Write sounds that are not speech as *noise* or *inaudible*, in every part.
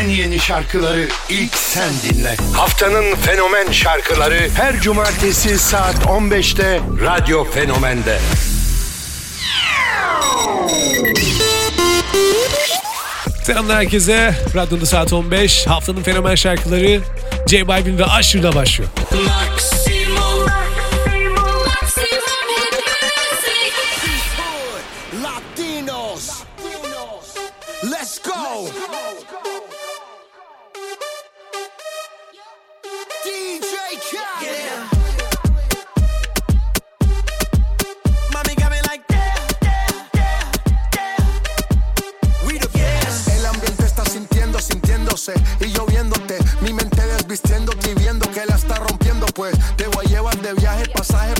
en yeni şarkıları ilk sen dinle. Haftanın fenomen şarkıları her cumartesi saat 15'te Radyo Fenomen'de. Selamlar herkese. Radyoda saat 15. Haftanın fenomen şarkıları J Balvin ve Usher'la başlıyor. Maximum, maximum hit music. Latinos. Let's go.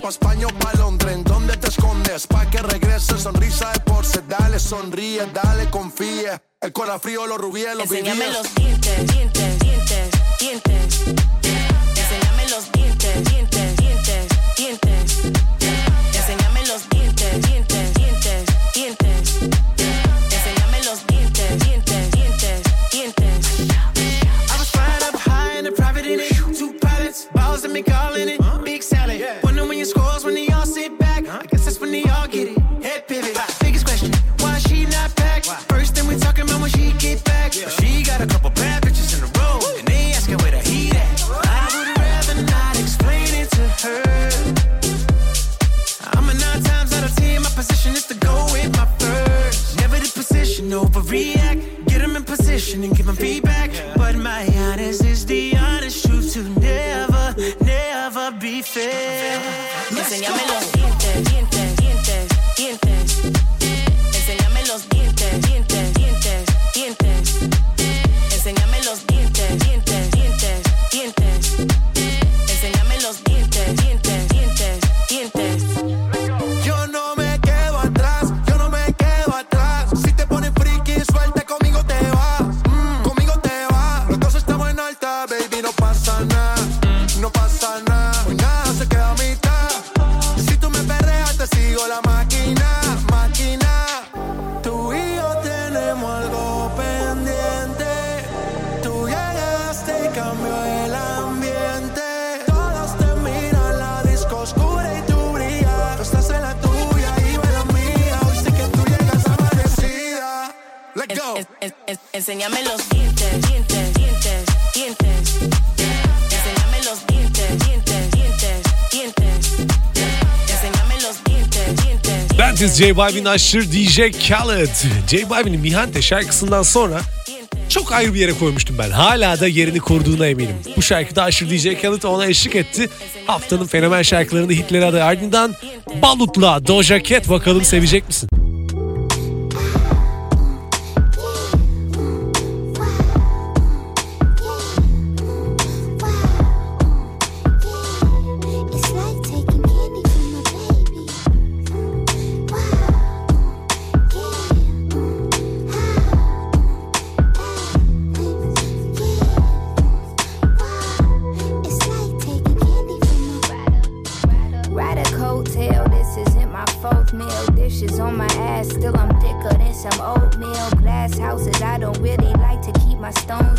Pa' España o pa' Londres. ¿En dónde te escondes? Pa' que regrese, sonrisa de porce. Dale, sonríe, dale, confía. El corazón frío, los rubíes, los Enséñame vivíes. los dientes, dientes, dientes, dientes. Enséñame los dientes, dientes, dientes, dientes. Get it. Head pivot. Biggest question, why she not back? First thing we talking about when she get back. She got a couple bad bitches in a row. And they asking where the heat at. I would rather not explain it to her. I'm a nine times out of ten. My position is to go with my first. Never the position, overreact. Get them in position and give them feedback. But my honest is the honest truth to never, never be fair. Enséñame los dientes, dientes, dientes, enséñame los dientes, dientes, dientes, dientes. Enséñame los dientes, dientes, dientes, dientes. Bentis J Balvin, Usher, DJ Khaled. J Balvin'in Mihante şarkısından sonra çok ayrı bir yere koymuştum ben. Hala da yerini koruduğuna eminim. Bu şarkıda Usher DJ Khaled ona eşlik etti. Haftanın fenomen şarkılarında hitleri aday ardından Balut'la Doja Cat bakalım sevecek misin?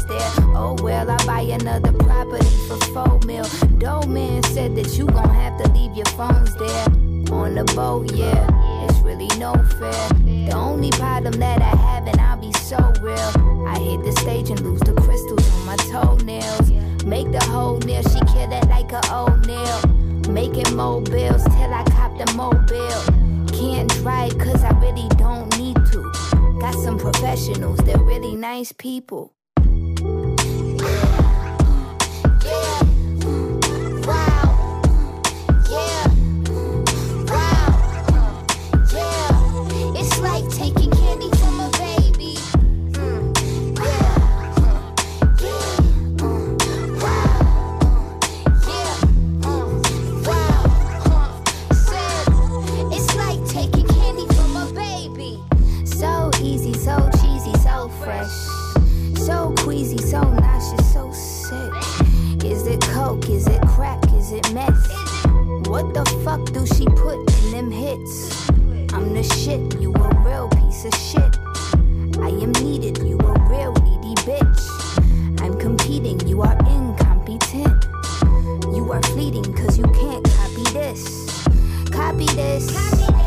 There. Oh well, I buy another property for four mil. Doe man said that you gon' have to leave your phones there. On the boat, yeah, it's really no fair. The only problem that I have, and I'll be so real. I hit the stage and lose the crystals on my toenails. Make the whole nail, she kill it like a old nail. Making mobiles till I cop the mobile. Can't drive cause I really don't need to. Got some professionals, they're really nice people. easy, so cheesy, so fresh. So queasy, so nauseous, so sick. Is it coke? Is it crack? Is it meth? What the fuck do she put in them hits? I'm the shit, you a real piece of shit. I am needed, you a real needy bitch. I'm competing, you are incompetent. You are fleeting, cause you can't copy this. Copy this. Copy this.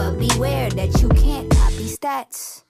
But beware that you can't copy stats.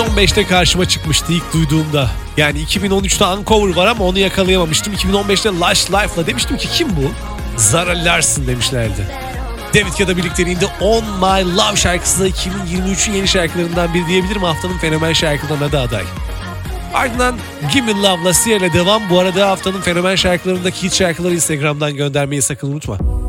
2015'te karşıma çıkmıştı ilk duyduğumda. Yani 2013'te Uncover var ama onu yakalayamamıştım. 2015'te Lush Life'la demiştim ki kim bu? Zara Larsson demişlerdi. David Guetta birlikteliğinde On My Love şarkısı da 2023'ün yeni şarkılarından biri diyebilirim. Haftanın fenomen şarkılarına da aday. Ardından Give Me Love'la Sierra devam. Bu arada haftanın fenomen şarkılarındaki hit şarkıları Instagram'dan göndermeyi sakın unutma.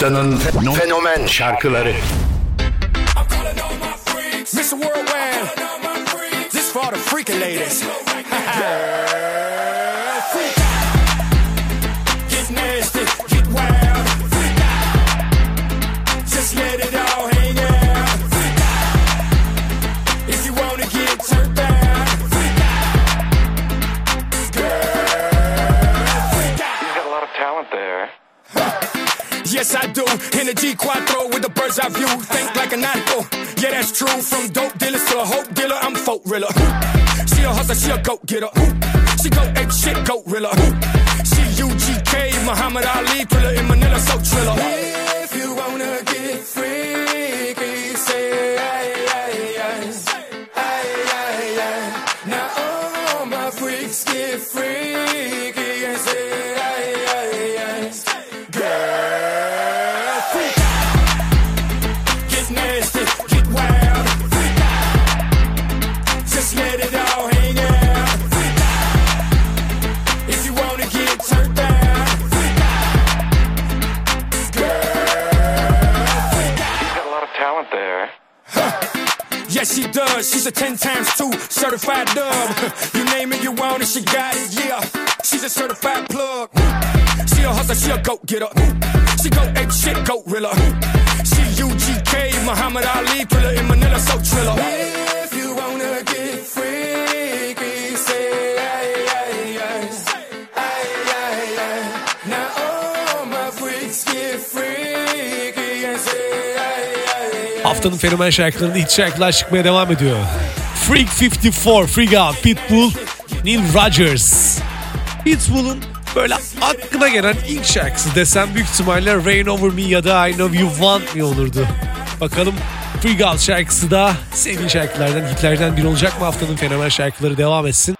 Haftanın fenomen şarkıları. Mr. Worldwide. This for the freaking ladies. *laughs* view. Think like a narco. Yeah, that's true. From dope dealers to a hope dealer, I'm folk riller. She a hustler, she a goat getter. She go ape shit, goat riller. She UGK, Muhammad Ali, thriller in Manila, so triller. If you wanna get freaky, a lot there. Yes, she does. She's a 10 times 2 certified dub. *laughs* You name it, you want it, she got it, yeah. She's a certified plug. She a hustler, she a goat getter. She go ape shit, goat riller. She UGK, Muhammad Ali, thriller in Manila, so triller. If you wanna get freaky, Haftanın fenomen şarkılarında hit şarkılar çıkmaya devam ediyor. Freak 54, Freak Out, Pitbull, Neil Rogers. Pitbull'un böyle aklına gelen ilk şarkısı desem büyük ihtimalle Rain Over Me ya da I Know You Want Me olurdu. Bakalım Freak Out şarkısı da sevdiğin şarkılardan, hitlerden biri olacak mı? Haftanın fenomen şarkıları devam etsin.